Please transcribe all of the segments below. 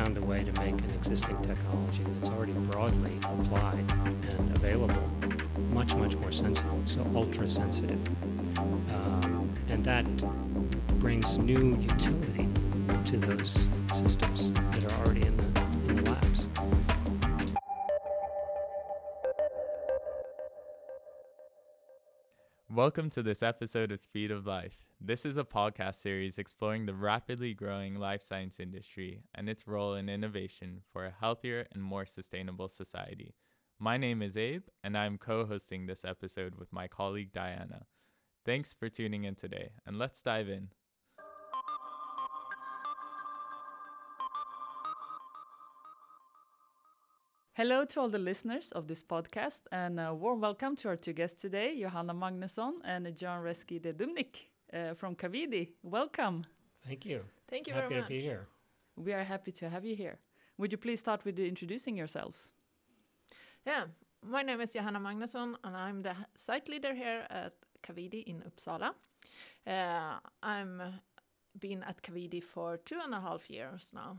found a way to make an existing technology that's already broadly applied and available much, much more sensitive, so ultra sensitive. Um, and that brings new utility to those systems that are already Welcome to this episode of Speed of Life. This is a podcast series exploring the rapidly growing life science industry and its role in innovation for a healthier and more sustainable society. My name is Abe, and I'm co hosting this episode with my colleague Diana. Thanks for tuning in today, and let's dive in. Hello to all the listeners of this podcast, and a warm welcome to our two guests today, Johanna Magnusson and John Reski de Dumnik uh, from Cavidi. Welcome. Thank you. Thank you Happy very to be here. We are happy to have you here. Would you please start with introducing yourselves? Yeah, my name is Johanna Magnusson, and I'm the site leader here at Cavidi in Uppsala. Uh, I'm been at Cavidi for two and a half years now.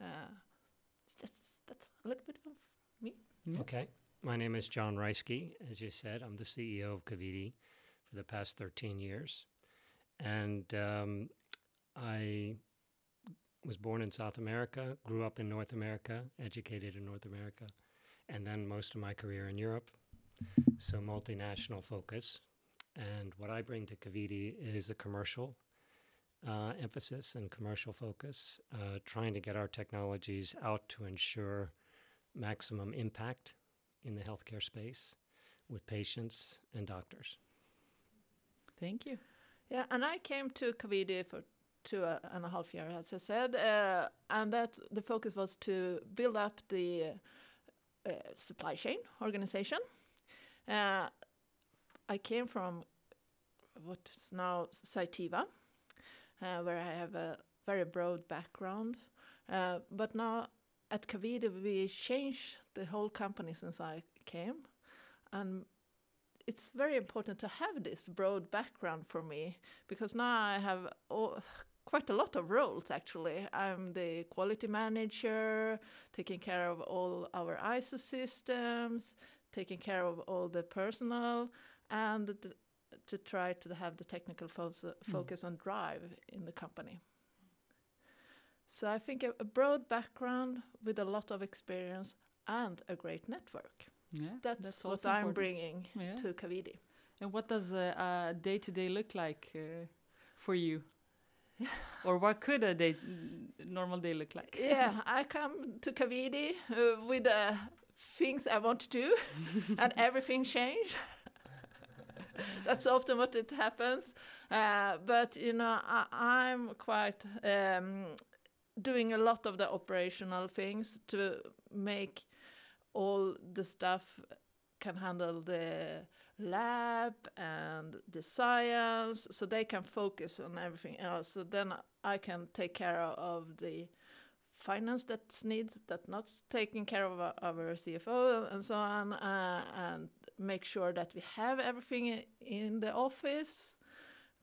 Uh, just, that's a little bit of me. Yeah. Okay. My name is John Reisky. As you said, I'm the CEO of Cavidi for the past 13 years. And um, I was born in South America, grew up in North America, educated in North America, and then most of my career in Europe. So, multinational focus. And what I bring to Cavidi is a commercial uh, emphasis and commercial focus, uh, trying to get our technologies out to ensure maximum impact in the healthcare space with patients and doctors. Thank you. Yeah, and I came to Cavidi for two uh, and a half years, as I said, uh, and that the focus was to build up the uh, supply chain organization. Uh, I came from what's now Cytiva, uh, where I have a very broad background, uh, but now at Cavidi we changed the whole company since I came, and it's very important to have this broad background for me because now I have oh, quite a lot of roles actually. I'm the quality manager, taking care of all our ISO systems, taking care of all the personnel, and to try to have the technical fo- mm. focus and drive in the company. So I think a, a broad background with a lot of experience and a great network. Yeah, That's, what also I'm important. bringing Yeah. to Cavidi. And what does a, a day-to-day look like uh, for you? or what could a day, normal day look like? yeah, I come to Cavidi uh, with uh, things I want to do, and everything change. That's often what it happens. Uh, but you know, I, I'm quite um, doing a lot of the operational things to make all the stuff can handle the lab and the science so they can focus on everything else. So then i can take care of the finance that's needs that not taking care of our, our cfo and so on uh, and make sure that we have everything in the office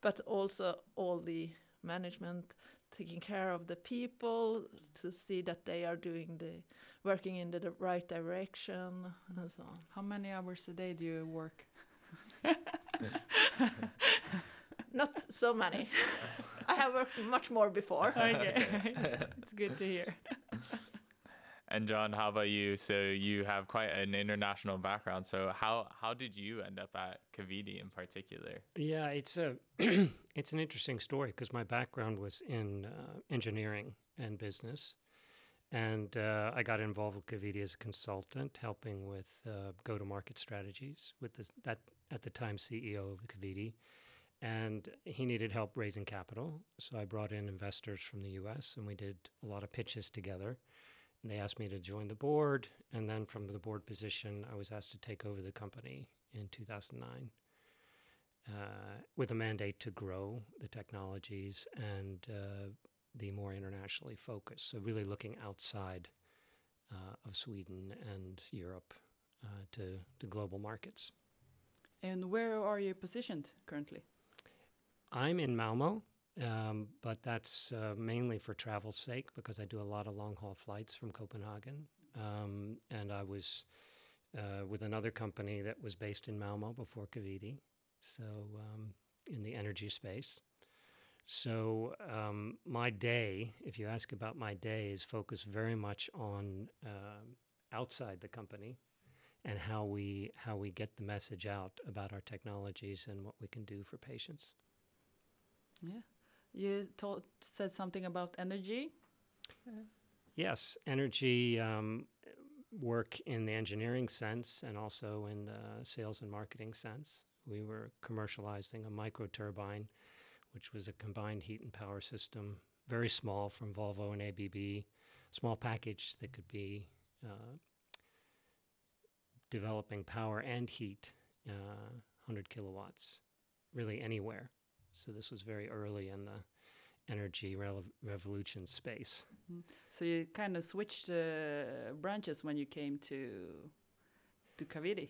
but also all the management taking care of the people to see that they are doing the working in the, the right direction and so on How many hours a day do you work? Not so many. I have worked much more before. Okay, it's good to hear. And John, how about you? So you have quite an international background. So how how did you end up at Cavidi in particular? Yeah, it's a it's an interesting story because my background was in uh, engineering and business, and uh, I got involved with Cavidi as a consultant, helping with uh, go-to-market strategies with this, that at the time CEO of Cavidi, and he needed help raising capital, so I brought in investors from the U.S. and we did a lot of pitches together. And they asked me to join the board, and then from the board position, I was asked to take over the company in 2009 uh, with a mandate to grow the technologies and uh, be more internationally focused. So, really looking outside uh, of Sweden and Europe uh, to to global markets. And where are you positioned currently? I'm in Malmo, um, but that's uh, mainly for travel's sake because I do a lot of long haul flights from Copenhagen. Um, and I was uh, with another company that was based in Malmo before Cavidi, so um, in the energy space. So um, my day, if you ask about my day, is focused very much on uh, outside the company and how we how we get the message out about our technologies and what we can do for patients. Yeah. You told, said something about energy. Yes, energy um, work in the engineering sense and also in the sales and marketing sense. We were commercializing a micro turbine, which was a combined heat and power system, very small from Volvo and ABB, small package that could be uh, developing power and heat, uh, 100 kilowatts, really anywhere. So this was very early in the energy revolution space. So you kind of switched uh, branches when you came to to Cavidi.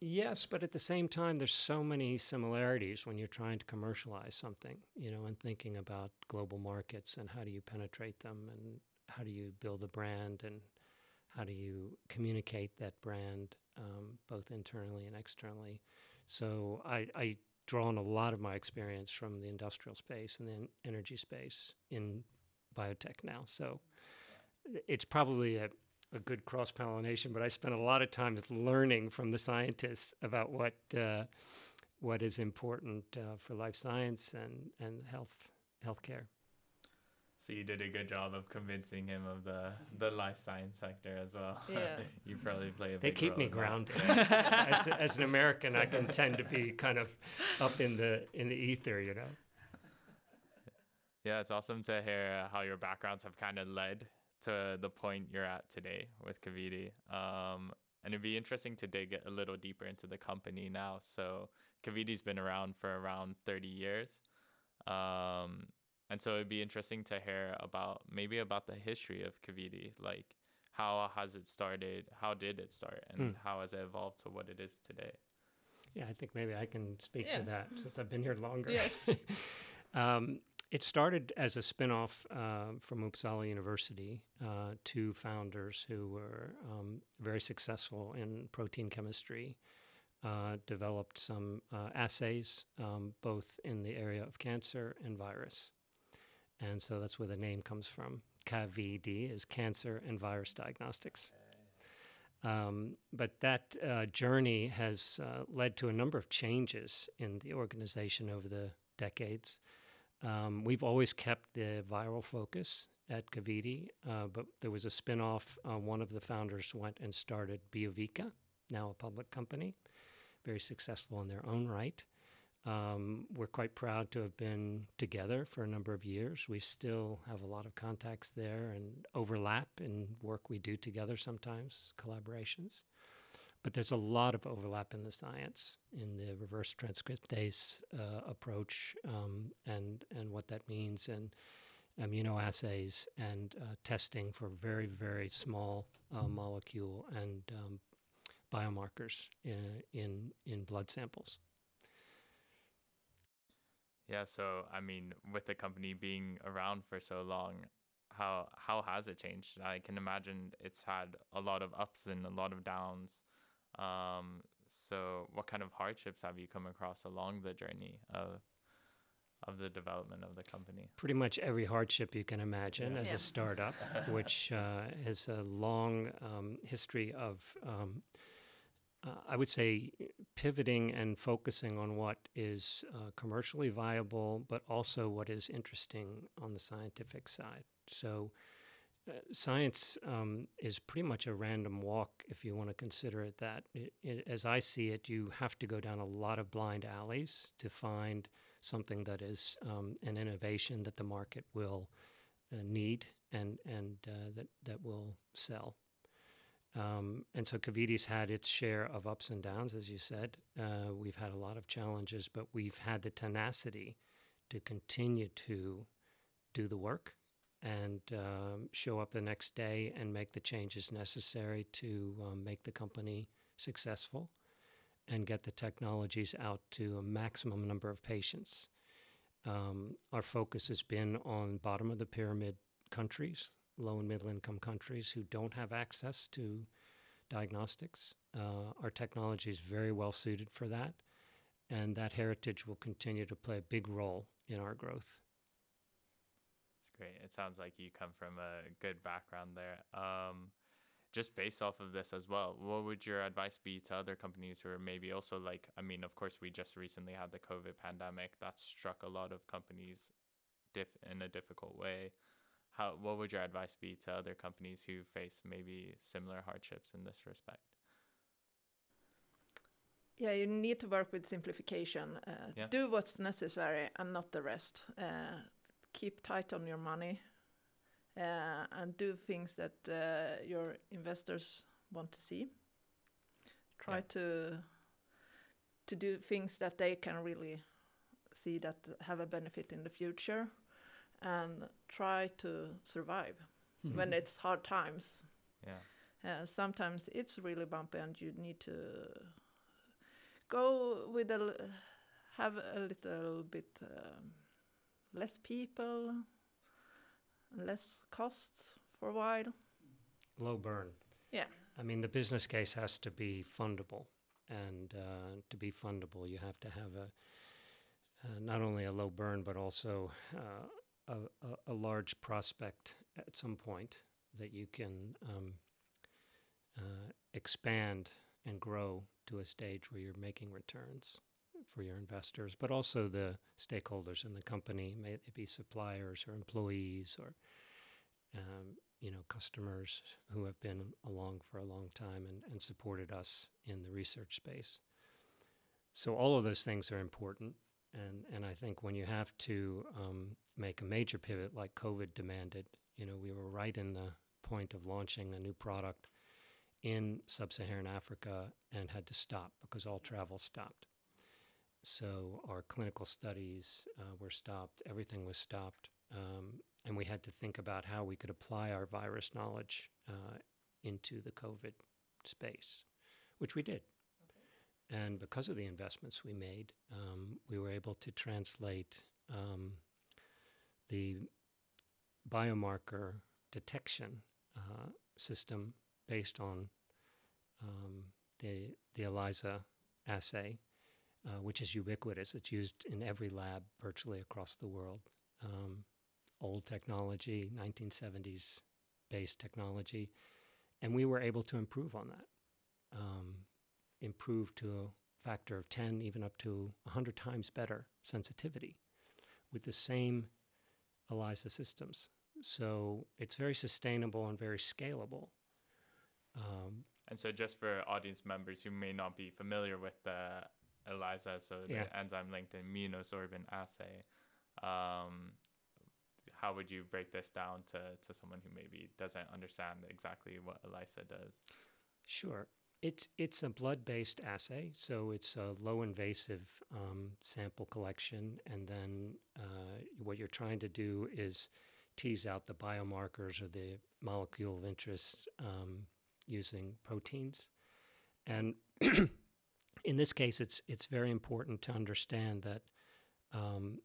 Yes, but at the same time, there's so many similarities when you're trying to commercialize something, you know, and thinking about global markets and how do you penetrate them and how do you build a brand and how do you communicate that brand um, both internally and externally. So I, I draw on a lot of my experience from the industrial space and the energy space in biotech now. So it's probably a a good cross pollination, but I spent a lot of times learning from the scientists about what uh, what is important uh, for life science and and health healthcare. So you did a good job of convincing him of the the life science sector as well. Yeah. you probably play a They keep role me grounded. as, as an American, I can tend to be kind of up in the in the ether, you know. Yeah, it's awesome to hear how your backgrounds have kind of led to the point you're at today with Cavidi. Um, and it'd be interesting to dig a little deeper into the company now. So Cavidi's been around for around 30 years. Um, and so it'd be interesting to hear about maybe about the history of Cavidi, like how has it started, how did it start, and Hmm. how has it evolved to what it is today? Yeah, I think maybe I can speak Yeah. to that since I've been here longer. Yes. um, it started as a spin-off uh, from Uppsala University. Uh, two founders who were um, very successful in protein chemistry uh, developed some uh, assays, um, both in the area of cancer and virus. And so that's where the name comes from. CAVD is cancer and virus diagnostics. Um, but that uh, journey has uh, led to a number of changes in the organization over the decades. Um, we've always kept the viral focus at Cavidi, uh, but there was a spinoff. Uh, one of the founders went and started Biovica, now a public company, very successful in their own right. Um, we're quite proud to have been together for a number of years. We still have a lot of contacts there and overlap in work we do together sometimes, collaborations. But there's a lot of overlap in the science, in the reverse transcriptase uh, approach, um, and and what that means, and immunoassays and uh, testing for very very small uh, molecule and um, biomarkers in, in in blood samples. Yeah, so I mean, with the company being around for so long, how how has it changed? I can imagine it's had a lot of ups and a lot of downs. Um, so, what kind of hardships have you come across along the journey of of the development of the company? pretty much every hardship you can imagine Yeah. as Yeah. a startup, which uh, has a long um, history of, um, uh, I would say, pivoting and focusing on what is uh, commercially viable, but also what is interesting on the scientific side. So, uh, science um, is pretty much a random walk if you want to consider it that. It, it, as I see it, you have to go down a lot of blind alleys to find something that is um, an innovation that the market will uh, need and and uh, that that will sell. Um, and so Cavidi's had its share of ups and downs, as you said. Uh, we've had a lot of challenges, but we've had the tenacity to continue to do the work and um, show up the next day and make the changes necessary to um, make the company successful and get the technologies out to a maximum number of patients. Um, our focus has been on bottom of the pyramid countries, low and middle income countries who don't have access to diagnostics. Uh, our technology is very well suited for that, and that heritage will continue to play a big role in our growth. It's great. It sounds like you come from a good background there. Um, just based off of this as well, what would your advice be to other companies who are maybe also like, I mean, of course, we just recently had the COVID pandemic that struck a lot of companies diff- in a difficult way. How, what would your advice be to other companies who face maybe similar hardships in this respect? Yeah, you need to work with simplification. Uh, Yeah. Do what's necessary and not the rest. Uh, keep tight on your money uh, and do things that uh, your investors want to see. Try Yeah. to to do things that they can really see that have a benefit in the future, and try to survive when it's hard times. Yeah. Uh, sometimes it's really bumpy, and you need to go with a l- have a little bit um, less people, less costs for a while. Low burn. Yeah. I mean, the business case has to be fundable. And uh, to be fundable, you have to have a uh, not only a low burn, but also uh, a, a, a large prospect at some point that you can um, uh, expand and grow to a stage where you're making returns for your investors, but also the stakeholders in the company, may they be suppliers or employees or um, you know customers who have been along for a long time and, and supported us in the research space. So all of those things are important, and and I think when you have to um, make a major pivot like COVID demanded, you know, we were right in the point of launching a new product in sub-Saharan Africa and had to stop because all travel stopped. So our clinical studies uh, were stopped. Everything was stopped. Um, and we had to think about how we could apply our virus knowledge uh, into the COVID space, which we did. And because of the investments we made, um, we were able to translate um, the biomarker detection uh, system based on um, the the ELISA assay, uh, which is ubiquitous. It's used in every lab virtually across the world. Um, old technology, 1970s based technology, and we were able to improve on that. Um, improve to a factor of 10, even up to 100 times better sensitivity with the same ELISA systems. So it's very sustainable and very scalable. Um, And so, just for audience members who may not be familiar with the ELISA, so the Yeah. enzyme linked immunosorbent assay, um, how would you break this down to, to someone who maybe doesn't understand exactly what ELISA does? Sure. It's it's a blood-based assay, so it's a low-invasive um, sample collection, and then uh, what you're trying to do is tease out the biomarkers or the molecule of interest um, using proteins. And in this case, it's it's very important to understand that um,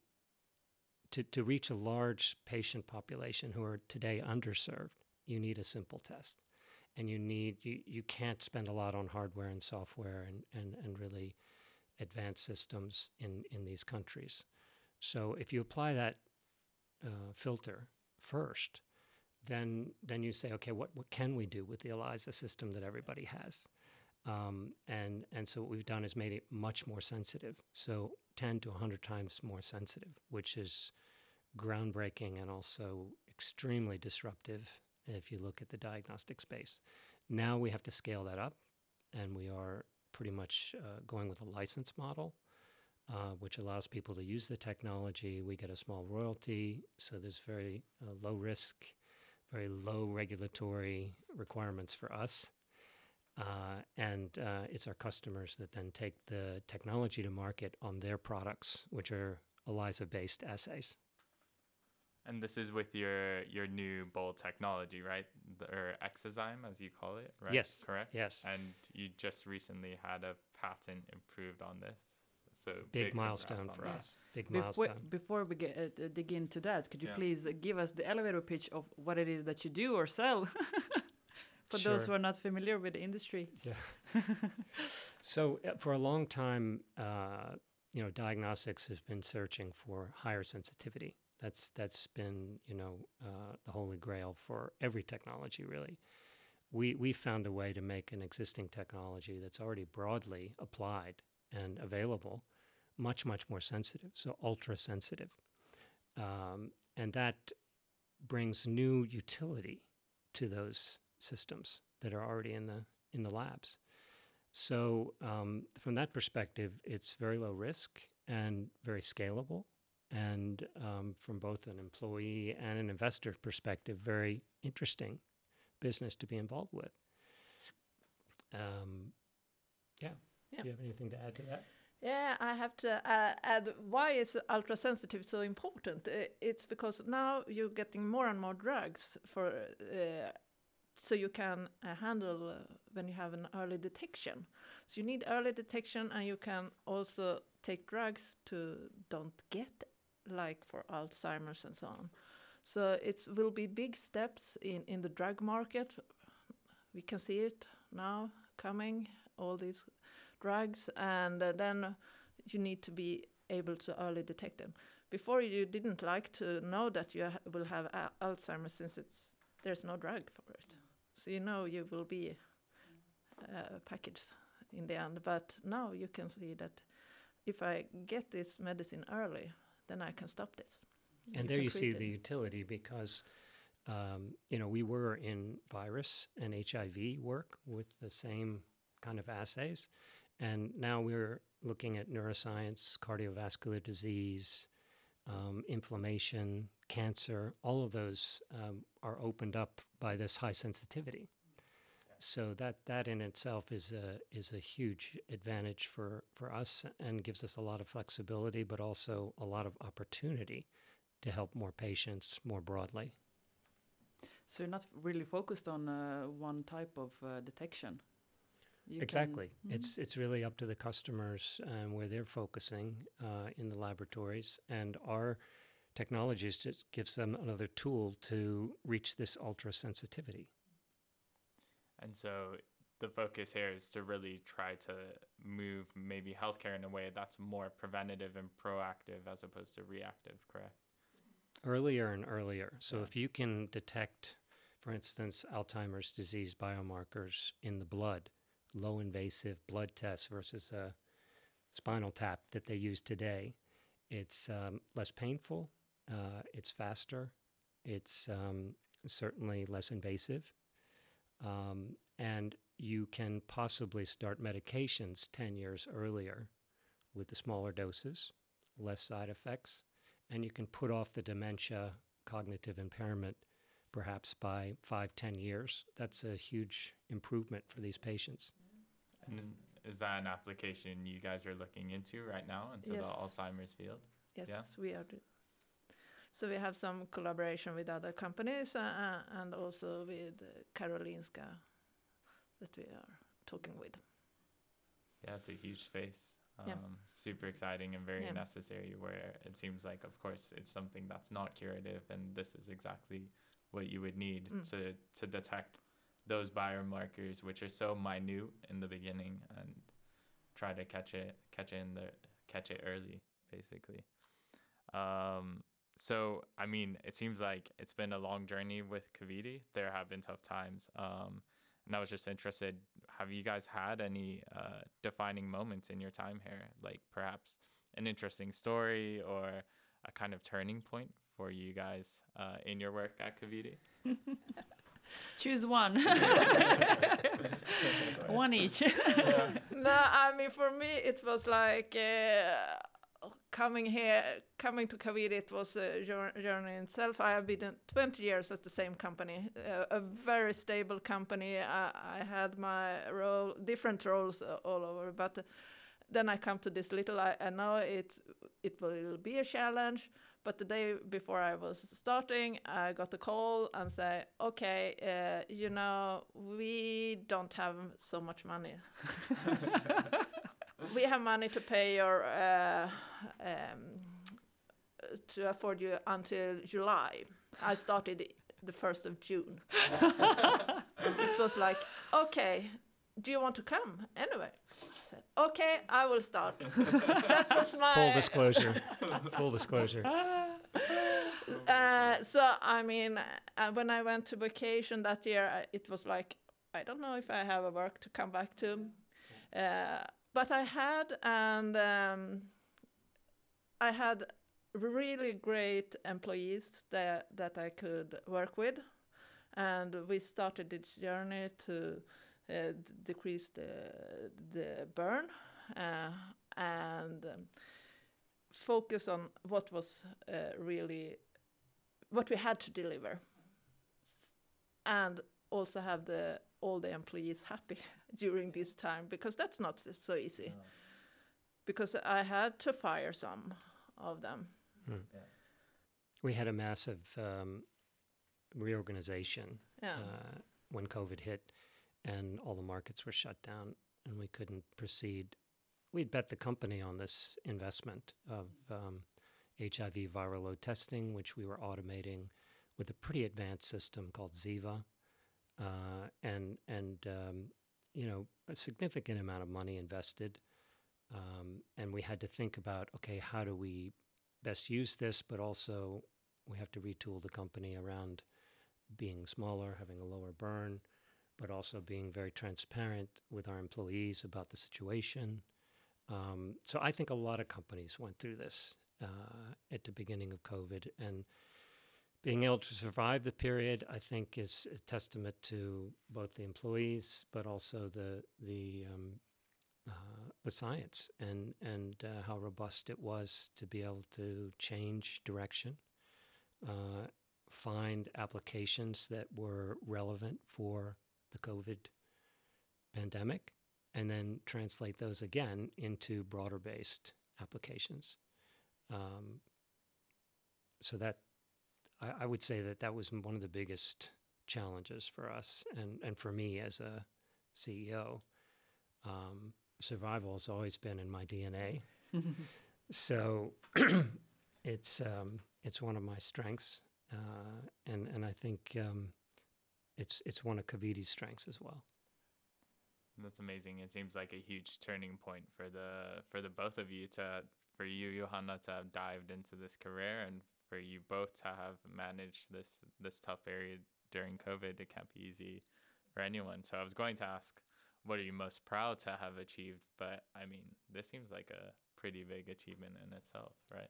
to to reach a large patient population who are today underserved, you need a simple test and you need you, you can't spend a lot on hardware and software and, and, and really advanced systems in, in these countries. So if you apply that uh, filter first, then then you say, okay, what, what can we do with the ELISA system that everybody has? Um, and and so what we've done is made it much more sensitive, so 10 to 100 times more sensitive, which is groundbreaking and also extremely disruptive if you look at the diagnostic space. Now we have to scale that up, and we are pretty much uh, going with a license model, uh, which allows people to use the technology. We get a small royalty, so there's very uh, low risk, very low regulatory requirements for us. Uh, and uh, it's our customers that then take the technology to market on their products, which are ELISA based assays. And this is with your your new bold technology, right? The, or Exozyme, as you call it, right? Yes. Correct. Yes. And you just recently had a patent improved on this. So Big congrats milestone for that. us. Big Before, milestone. before we get, uh, dig into that, could you Yeah. please uh, give us the elevator pitch of what it is that you do or sell? For those who are not familiar with the industry. Yeah. So uh, for a long time, uh, you know, diagnostics has been searching for higher sensitivity. That's that's been you know uh, the holy grail for every technology really. We we found a way to make an existing technology that's already broadly applied and available much much more sensitive. So ultra sensitive, um, and that brings new utility to those systems that are already in the in the labs. So, um, from that perspective, it's very low risk and very scalable. And um, from both an employee and an investor perspective, very interesting business to be involved with. Um, yeah. Yeah. Do you have anything to add to that? Yeah, I have to uh, add why is ultra sensitive so important? It's because now you're getting more and more drugs for uh, so you can uh, handle uh, when you have an early detection. So you need early detection, and you can also take drugs to don't get like for Alzheimer's and so on. So it will be big steps in in the drug market. We can see it now coming. All these drugs, and uh, then you need to be able to early detect them. Before you didn't like to know that you ha- will have Alzheimer's since it's there's no drug for it, so you know you will be uh, packaged in the end. But now you can see that if I get this medicine early, then I can stop this. And there you see treat the utility because, um, you know, we were in virus and HIV work with the same kind of assays. And now we're looking at neuroscience, cardiovascular disease, um, inflammation, cancer. All of those um, are opened up by this high sensitivity. So that that in itself is a is a huge advantage for for us and gives us a lot of flexibility, but also a lot of opportunity to help more patients more broadly. So you're not really focused on uh, one type of uh, detection. You can- exactly. Mhm. It's it's really up to the customers um, where they're focusing uh, in the laboratories, and our technologies just gives them another tool to reach this ultra sensitivity. And so the focus here is to really try to move maybe healthcare in a way that's more preventative and proactive as opposed to reactive, correct? earlier and earlier. So Yeah. if you can detect, for instance, Alzheimer's disease biomarkers in the blood, low invasive blood tests versus a spinal tap that they use today, it's um, less painful, uh, it's faster, it's um, certainly less invasive, um, and you can possibly start medications 10 years earlier with the smaller doses, less side effects, and you can put off the dementia, cognitive impairment, perhaps by five, ten years. That's a huge improvement for these patients. And is that an application you guys are looking into right now into Yes. the Alzheimer's field? Yes, Yeah. we are. So we have some collaboration with other companies uh, uh, and also with Karolinska that we are talking with. Yeah, it's a huge space. Um, Yeah. Super exciting and very Yeah. necessary. Where it seems like, of course, it's something that's not curative, and this is exactly what you would need Mm. to to detect those biomarkers, which are so minute in the beginning, and try to catch it catch it in the catch it early, basically. Um, so I mean, it seems like it's been a long journey with Cavidi. There have been tough times. Um, and I was just interested, have you guys had any uh, defining moments in your time here? Like perhaps an interesting story or a kind of turning point for you guys uh, in your work at Cavidi? Choose one. one each. no, I mean for me it was like uh, coming here, coming to Cavidi. It was a journey in itself. I have been 20 years at the same company, a very stable company. I, I had my role, different roles all over, but. then I come to this little. I, I know it it will be a challenge, but the day before I was starting, I got a call and say, "Okay, uh, you know, we don't have so much money. we have money to pay your uh, um, to afford you until July." I started the first of June. it was like, "Okay, do you want to come anyway?" I said, "Okay, I will start." that was my Full disclosure. Full disclosure. uh, so I mean, uh, when I went to vacation that year, I, it was like I don't know if I have a work to come back to, uh, but I had, and um, I had really great employees that that I could work with, and we started this journey to uh, decrease the the burn uh, and. Um, focus on what was uh, really what we had to deliver and also have the all the employees happy during this time because that's not so easy because i had to fire some of them. We had a massive um, reorganization yeah. uh, when COVID hit and all the markets were shut down and we couldn't proceed. We'd bet the company on this investment of um, HIV viral load testing, which we were automating with a pretty advanced system called Ziva, uh, and and um, you know a significant amount of money invested, um, and we had to think about okay, how do we best use this, but also we have to retool the company around being smaller, having a lower burn, but also being very transparent with our employees about the situation. Um, so I think a lot of companies went through this uh, at the beginning of COVID, and being able to survive the period, I think, is a testament to both the employees, but also the the um, uh, the science and and uh, how robust it was to be able to change direction, uh, find applications that were relevant for the COVID pandemic, and then translate those again into broader based applications. Um, so that I, I would say that that was one of the biggest challenges for us and, and for me as a CEO. Um, survival has always been in my DNA. so it's um, it's one of my strengths, uh, and and I think um, it's it's one of Cavidi's strengths as well. That's amazing. It seems like a huge turning point for the for the both of you to for you, Johanna, to have dived into this career and for you both to have managed this this tough period during COVID. It can't be easy for anyone. So I was going to ask, what are you most proud to have achieved? But I mean, this seems like a pretty big achievement in itself, right?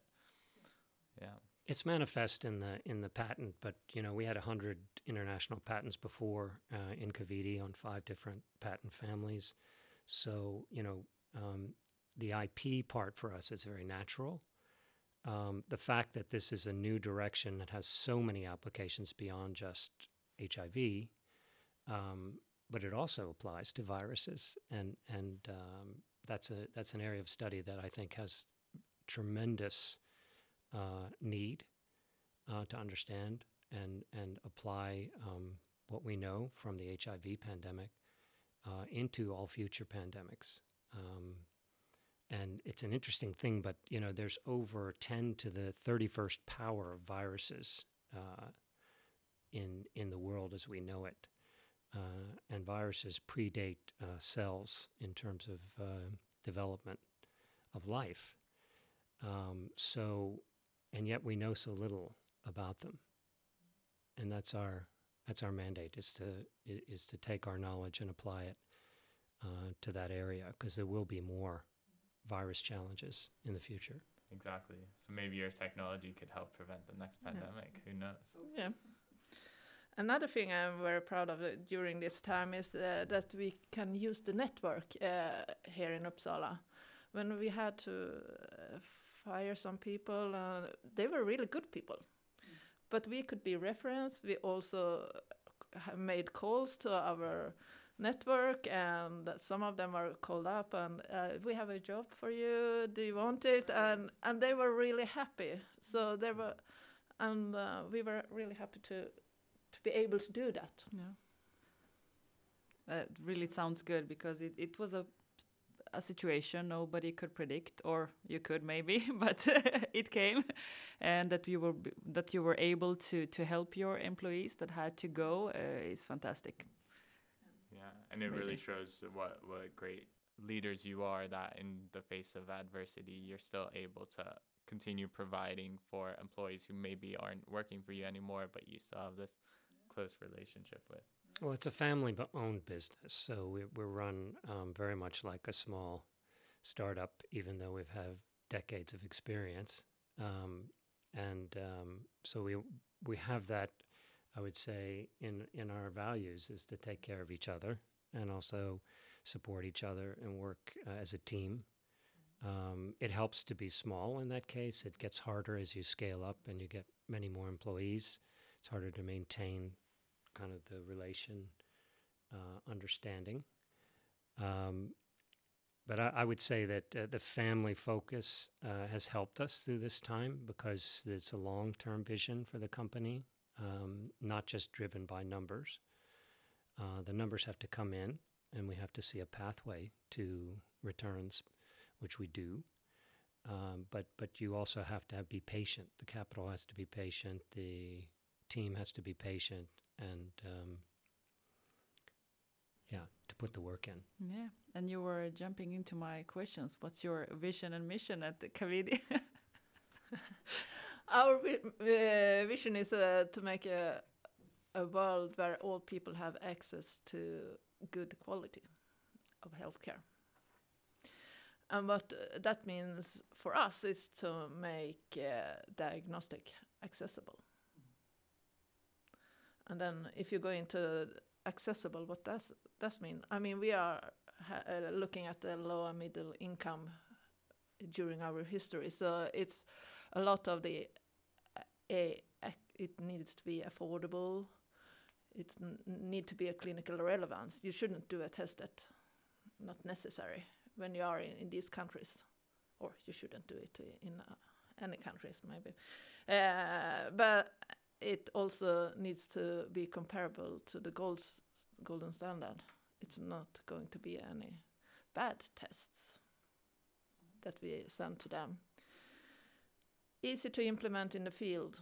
Yeah. It's manifest in the in the patent, but you know we had hundred international patents before uh, in Cavidi on five different patent families. So you know um, the IP part for us is very natural. Um, the fact that this is a new direction that has so many applications beyond just HIV, um, but it also applies to viruses, and and um, that's a that's an area of study that I think has tremendous uh, need uh, to understand and and apply um, what we know from the HIV pandemic uh, into all future pandemics. Um, and it's an interesting thing, but you know, there's over 10 to the 31st power of viruses uh, in in the world as we know it, uh, and viruses predate uh, cells in terms of uh, development of life. Um, so, and yet we know so little about them, and that's our that's our mandate is to is to take our knowledge and apply it uh, to that area because there will be more virus challenges in the future. Exactly. So maybe your technology could help prevent the next Yeah. pandemic. Who knows? Yeah. Another thing I'm very proud of uh, during this time is uh, that we can use the network uh, here in Uppsala. When we had to uh, fire some people, uh, they were really good people, but we could be referenced. We also have made calls to our network, and some of them were called up and uh, we have a job for you. Do you want it? And and they were really happy. So they were, and uh, we were really happy to to be able to do that. Yeah. That really sounds good because it, it was a a situation nobody could predict, or you could maybe, but it came, and that you were that you were able to to help your employees that had to go uh, is fantastic. Yeah, and it really Really. shows what what great leaders you are. That in the face of adversity, you're still able to continue providing for employees who maybe aren't working for you anymore, but you still have this close relationship with. Well, it's a family owned business, so we, we're run um, very much like a small startup, even though we've have decades of experience. Um, and um, so we we have that, I would say, in in our values is to take care of each other and also support each other and work uh, as a team. Um, it helps to be small in that case. It gets harder as you scale up and you get many more employees. It's harder to maintain kind of the relation uh, understanding. Um, but I, I would say that uh, the family focus uh, has helped us through this time because it's a long term vision for the company, um, not just driven by numbers. Uh, the numbers have to come in, and we have to see a pathway to returns, which we do. Um, but but you also have to have, be patient. The capital has to be patient. The team has to be patient, and um, yeah, to put the work in. Yeah, and you were jumping into my questions. What's your vision and mission at Cavidi? Our uh, vision is uh, to make a a world where all people have access to good quality of healthcare. And what uh, that means for us is to make uh, diagnostic accessible. And then if you go into accessible, what does that mean? I mean, we are uh, looking at the lower middle income during our history, so it's a lot of the uh, a, it needs to be affordable. It need to be a clinical relevance. You shouldn't do a test that not necessary when you are in, in these countries, or you shouldn't do it in uh, any countries maybe. Uh, but it also needs to be comparable to the gold golden standard. It's not going to be any bad tests that we send to them easy to implement in the field.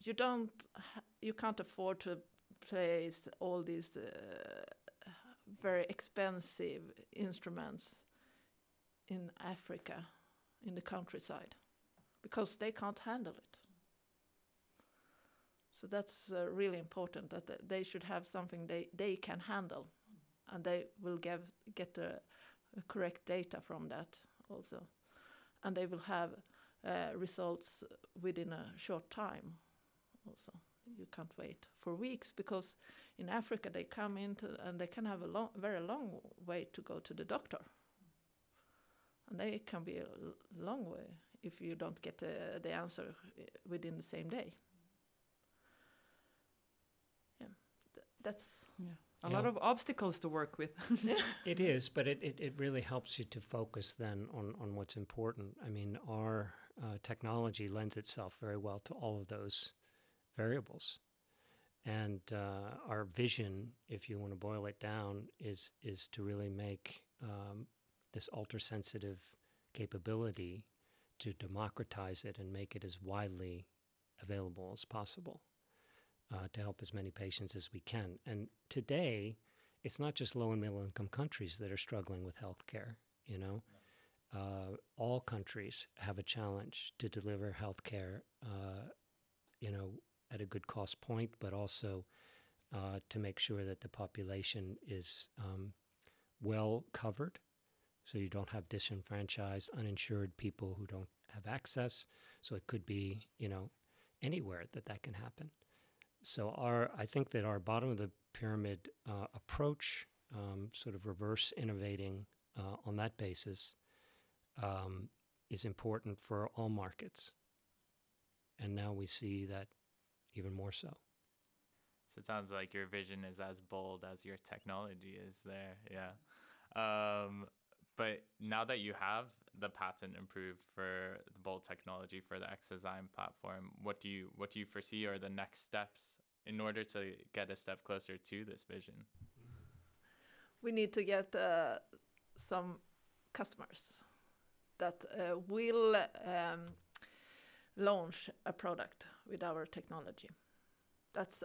You don't, you can't afford to place all these uh, very expensive instruments in Africa, in the countryside, because they can't handle it. So that's uh, really important that they should have something they, they can handle, and they will give, get the correct data from that also, and they will have uh, results within a short time also. You can't wait for weeks because in africa they come into and they can have a long, very long way to go to the doctor. And they can be a long way if you don't get uh, the answer uh, within the same day yeah th- that's yeah, a Yeah. lot of obstacles to work with. It is, but it, it, it really helps you to focus then on, on what's important. I mean, our uh, technology lends itself very well to all of those variables. And uh, our vision, if you want to boil it down, is, is to really make um, this ultra sensitive capability to democratize it and make it as widely available as possible uh, to help as many patients as we can. And today, it's not just low and middle income countries that are struggling with healthcare. You know, uh, all countries have a challenge to deliver healthcare. Uh, you know, at a good cost point, but also uh, to make sure that the population is um, well covered, so you don't have disenfranchised, uninsured people who don't have access. So it could be, you know, anywhere that that can happen. So our, I think that our bottom of the pyramid uh, approach, um, sort of reverse innovating uh, on that basis, um, is important for all markets. And now we see that even more so. So it sounds like your vision is as bold as your technology is there. Yeah. Um, but now that you have the patent improved for the bold technology for the Xdesign platform, what do you what do you foresee are the next steps in order to get a step closer to this vision? We need to get uh, some customers that uh, will um, launch a product with our technology. That's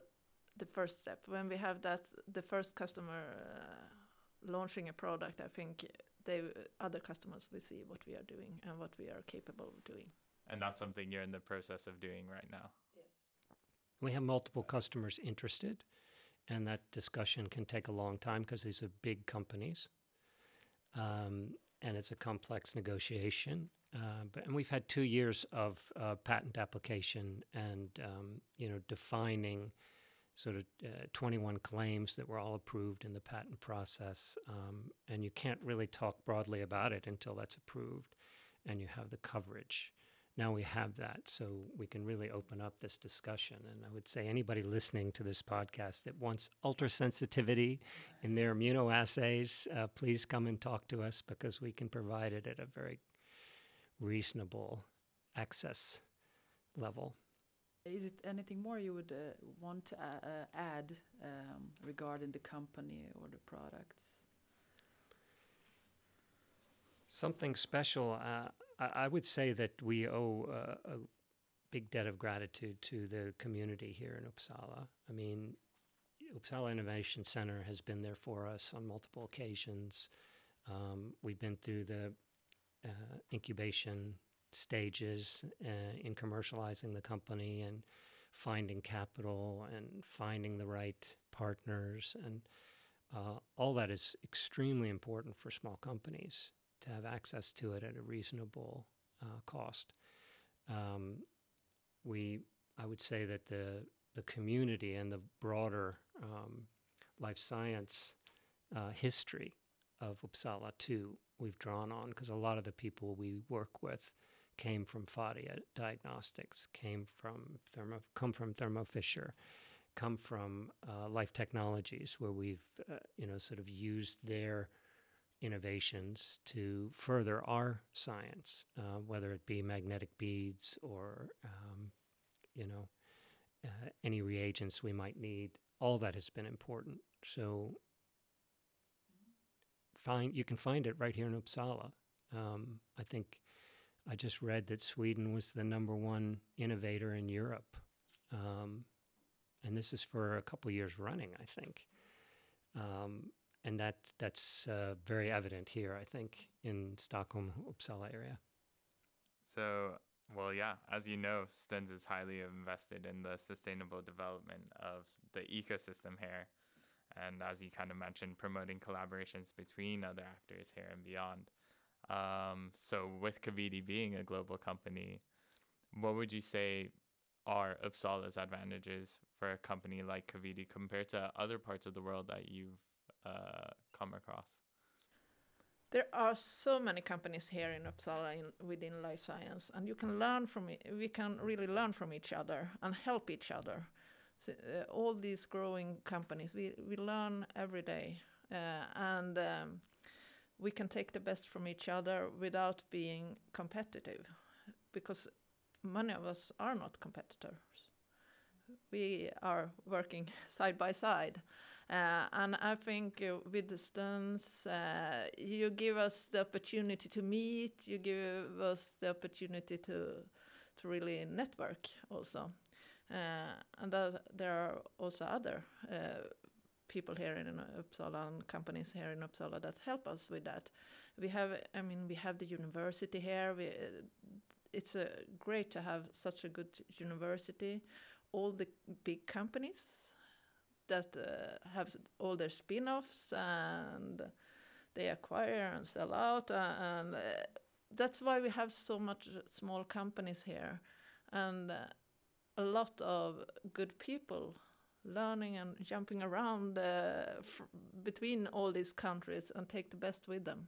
the first step. When we have that, the first customer uh, launching a product, I think they other customers will see what we are doing and what we are capable of doing. And that's something you're in the process of doing right now. Yes. We have multiple customers interested, and that discussion can take a long time because these are big companies. Um, and it's a complex negotiation. Uh, but and we've had two years of uh, patent application and um, you know defining sort of uh, 21 claims that were all approved in the patent process. Um, and you can't really talk broadly about it until that's approved and you have the coverage. Now we have that, so we can really open up this discussion. And I would say anybody listening to this podcast that wants ultra sensitivity in their immunoassays, uh, please come and talk to us because we can provide it at a very reasonable access level. Is it anything more you would uh, want to uh, uh, add um, regarding the company or the products? Something special. Uh, I, would say that we owe a big debt of gratitude to the community here in Uppsala. I mean, Uppsala Innovation Center has been there for us on multiple occasions. Um, we've been through the uh, incubation stages uh, in commercializing the company and finding capital and finding the right partners and uh, all that is extremely important for small companies to have access to it at a reasonable uh, cost. Um, we, I would say that the the community and the broader um, life science uh, history of Uppsala too we've drawn on because a lot of the people we work with came from Phadia Diagnostics, came from Thermo, come from Thermo Fisher, come from uh, Life Technologies, where we've uh, you know sort of used their innovations to further our science, uh, whether it be magnetic beads or um, you know uh, any reagents we might need. All that has been important. So find you can find it right here in Uppsala. Um, I think I just read that Sweden was the number one innovator in Europe, um, and this is for a couple years running, I think. Um, and that that's uh, very evident here, I think, in Stockholm, Uppsala area. So, well, yeah, as you know, Stuns is highly invested in the sustainable development of the ecosystem here. And as you kind of mentioned, promoting collaborations between other actors here and beyond. Um, so, with Cavidi being a global company, what would you say are Uppsala's advantages for a company like Cavidi compared to other parts of the world that you've uh, come across? There are so many companies here in Uppsala in, within life science, and you can learn from. We can really learn from each other and help each other. So, uh, all these growing companies, we, we learn every day, uh, and um, we can take the best from each other without being competitive, because many of us are not competitors. We are working side by side. Uh, and I think uh, with the Stuns, uh, you give us the opportunity to meet, you give us the opportunity to, to really network also. Uh, and there are also other uh, people here in Uppsala and companies here in Uppsala that help us with that. We have, I mean, we have the university here. We, it's great to have such a good university. All the big companies that uh, have all their spin-offs and they acquire and sell out, uh, and uh, that's why we have so much small companies here, and uh, a lot of good people learning and jumping around uh, between all these countries and take the best with them.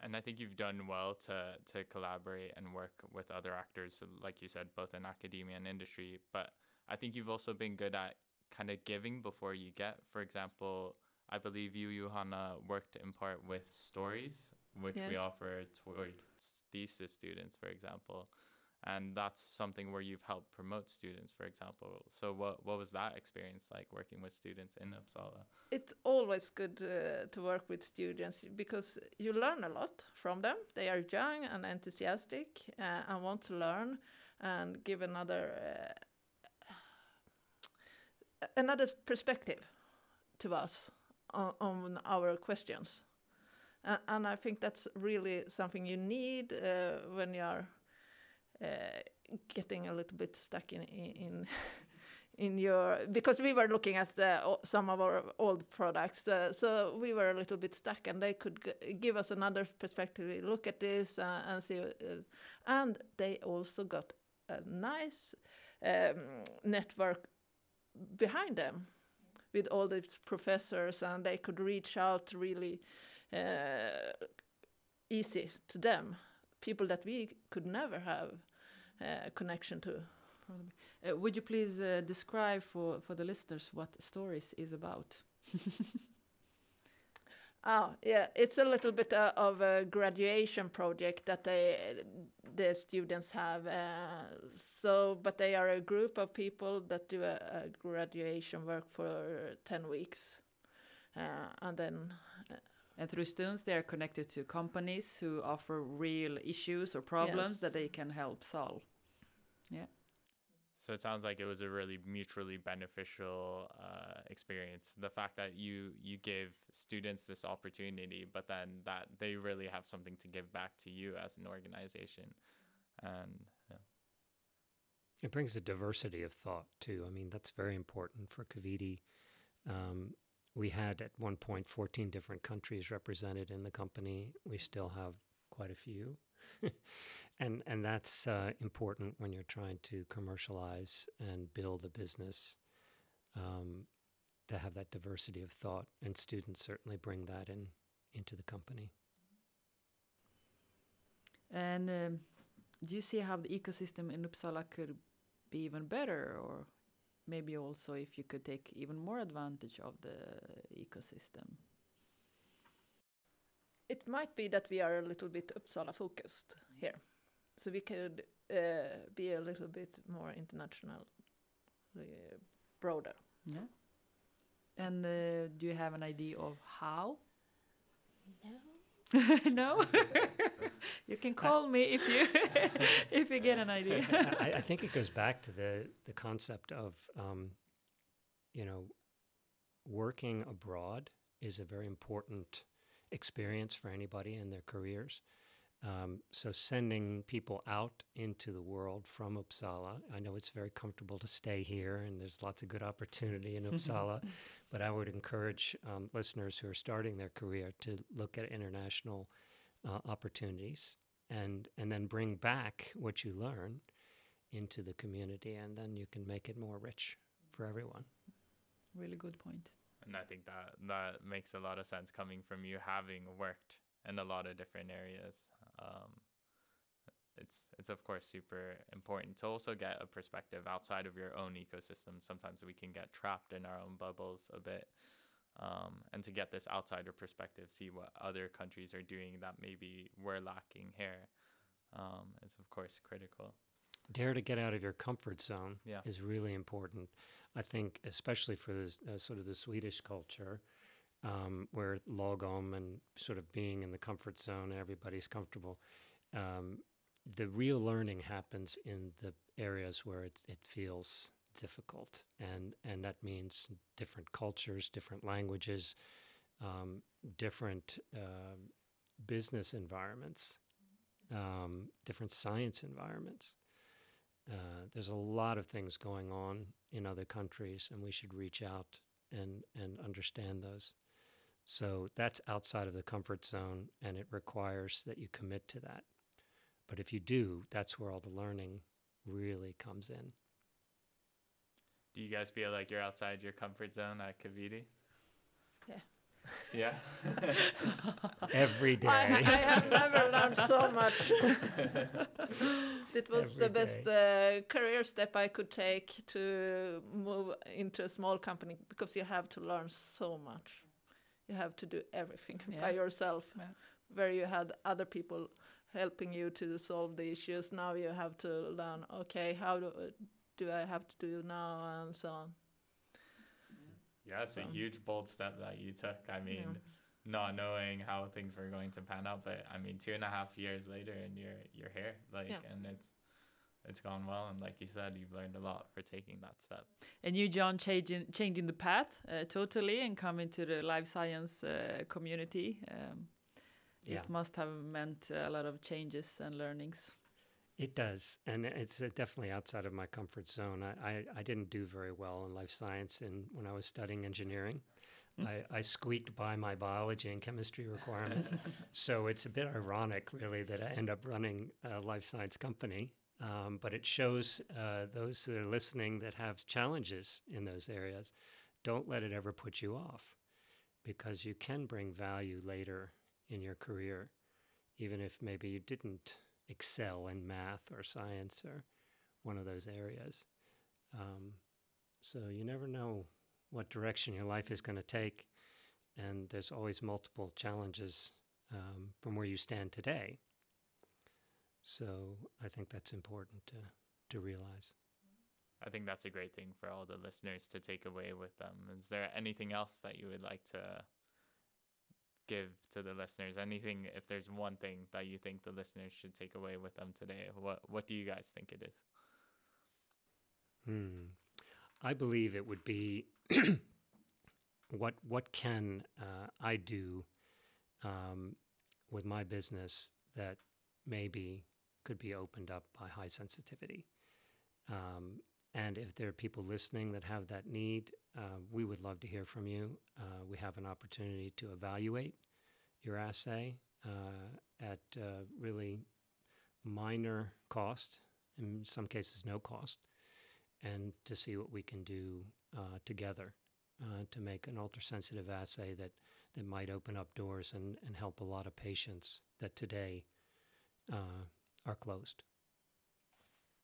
And I think you've done well to to collaborate and work with other actors, like you said, both in academia and industry. But I think you've also been good at kind of giving before you get. For example, I believe you, Johanna, worked in part with stories, which we offer towards thesis students, for example. And that's something where you've helped promote students, for example. So, what, what was that experience like working with students in Uppsala? It's always good uh, to work with students because you learn a lot from them. They are young and enthusiastic uh, and want to learn and give another uh, another perspective to us on, on our questions. And I think that's really something you need uh, when you are getting a little bit stuck in in in your because we were looking at the, some of our old products, uh, so we were a little bit stuck, and they could g- give us another perspective. Look at this uh, and see, uh, and they also got a nice um, network behind them with all these professors, and they could reach out really uh, easy to them, people that we could never have uh, connection to. Uh, would you please uh, describe for, for the listeners what stories is about? Oh, yeah, it's a little bit uh, of a graduation project that they, the students have. Uh, so, but they are a group of people that do a, a graduation work for 10 weeks. Uh, and then, And through students, they are connected to companies who offer real issues or problems Yes. that they can help solve. So it sounds like it was a really mutually beneficial uh, experience. The fact that you you give students this opportunity, but then that they really have something to give back to you as an organization, and yeah. It brings a diversity of thought too. I mean, that's very important for Cavidi. Um, we had at one point 14 different countries represented in the company. We still have quite a few. and and that's uh, important when you're trying to commercialize and build a business um, to have that diversity of thought. And students certainly bring that in into the company. And um, do you see how the ecosystem in Uppsala could be even better, or maybe also if you could take even more advantage of the ecosystem? it might be that we are a little bit Uppsala focused here. So we could uh, be a little bit more international, uh, broader. Yeah. And uh, do you have an idea of how? No. no. you can call me if you if you get an idea. I, I think it goes back to the the concept of um, you know working abroad is a very important experience for anybody in their careers. Um, so sending people out into the world from Uppsala, I know it's very comfortable to stay here, and there's lots of good opportunity in Uppsala. but I would encourage um, listeners who are starting their career to look at international uh, opportunities and and then bring back what you learn into the community, and then you can make it more rich for everyone. really good point. And I think that that makes a lot of sense coming from you having worked in a lot of different areas. Um, it's it's of course super important to also get a perspective outside of your own ecosystem. Sometimes we can get trapped in our own bubbles a bit, um, and to get this outsider perspective, see what other countries are doing that maybe we're lacking here, um, is of course critical. Dare to get out of your comfort zone Yeah. is really important. I think, especially for this, uh, sort of the Swedish culture, um, where lagom and sort of being in the comfort zone and everybody's comfortable. Um, the real learning happens in the areas where it, it feels difficult, and and that means different cultures, different languages, um, different um business environments, um, different science environments. Uh, there's a lot of things going on in other countries, and we should reach out and and understand those. So that's outside of the comfort zone, and it requires that you commit to that. But if you do, that's where all the learning really comes in. Do you guys feel like you're outside your comfort zone at Cavidi? Yeah. Yeah. Every day. I, I have never learned so so much. it was Every the best uh, career step I could take to move into a small company because you have to learn so much. You have to do everything by yourself. Yeah. Where you had other people helping you to solve the issues, now you have to learn. Okay, how do do I have to do now, and so on. Yeah, it's a huge bold step that you took. I mean, Yeah. not knowing how things were going to pan out, but I mean, two and a half years later, and you're you're here, like, Yeah. and it's it's gone well. And like you said, you've learned a lot for taking that step. And you, John, changing changing the path uh, totally and coming to the life science uh, community. Um, Yeah. It must have meant a lot of changes and learnings. It does, and it's uh, definitely outside of my comfort zone. I, I, I didn't do very well in life science, and when I was studying engineering, I, I squeaked by my biology and chemistry requirements. so it's a bit ironic, really, that I end up running a life science company. Um, but it shows uh, those that are listening that have challenges in those areas, don't let it ever put you off, because you can bring value later in your career, even if maybe you didn't excel in math or science or one of those areas. Um, so you never know what direction your life is going to take, and there's always multiple challenges um, from where you stand today. So I think that's important to to realize. I think that's a great thing for all the listeners to take away with them. Is there anything else that you would like to give to the listeners? Anything, if there's one thing that you think the listeners should take away with them today, what what do you guys think it is? Hmm. I believe it would be what what can uh, I do um, with my business that maybe could be opened up by high sensitivity. Um, and if there are people listening that have that need, uh, we would love to hear from you. Uh, we have an opportunity to evaluate your assay uh, at uh, really minor cost, in some cases, no cost and to see what we can do uh, together uh, to make an ultra-sensitive assay that, that might open up doors and, and help a lot of patients that today are closed.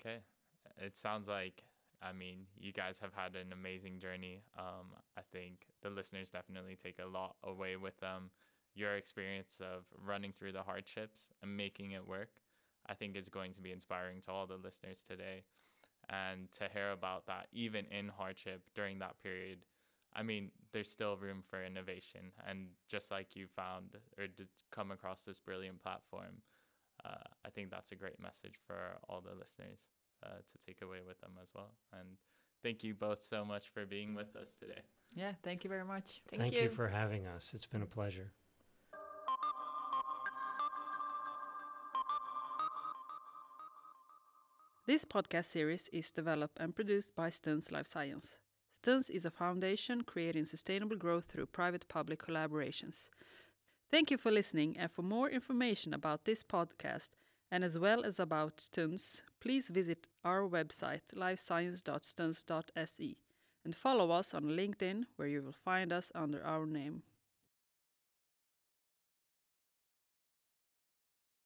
Okay. It sounds like, I mean, you guys have had an amazing journey. Um, I think the listeners definitely take a lot away with them. Your experience of running through the hardships and making it work, I think is going to be inspiring to all the listeners today. And to hear about that, even in hardship during that period, I mean, there's still room for innovation. And just like you found or come across this brilliant platform, uh, I think that's a great message for all the listeners uh, to take away with them as well. And thank you both so much for being with us today. Yeah, thank you very much. Thank, you for having us. It's been a pleasure. This podcast series is developed and produced by Stuns Life Science. Stuns is a foundation creating sustainable growth through private public collaborations. Thank you for listening, and for more information about this podcast and as well as about Stuns, please visit our website lifescience.stuns.se and follow us on LinkedIn where you will find us under our name.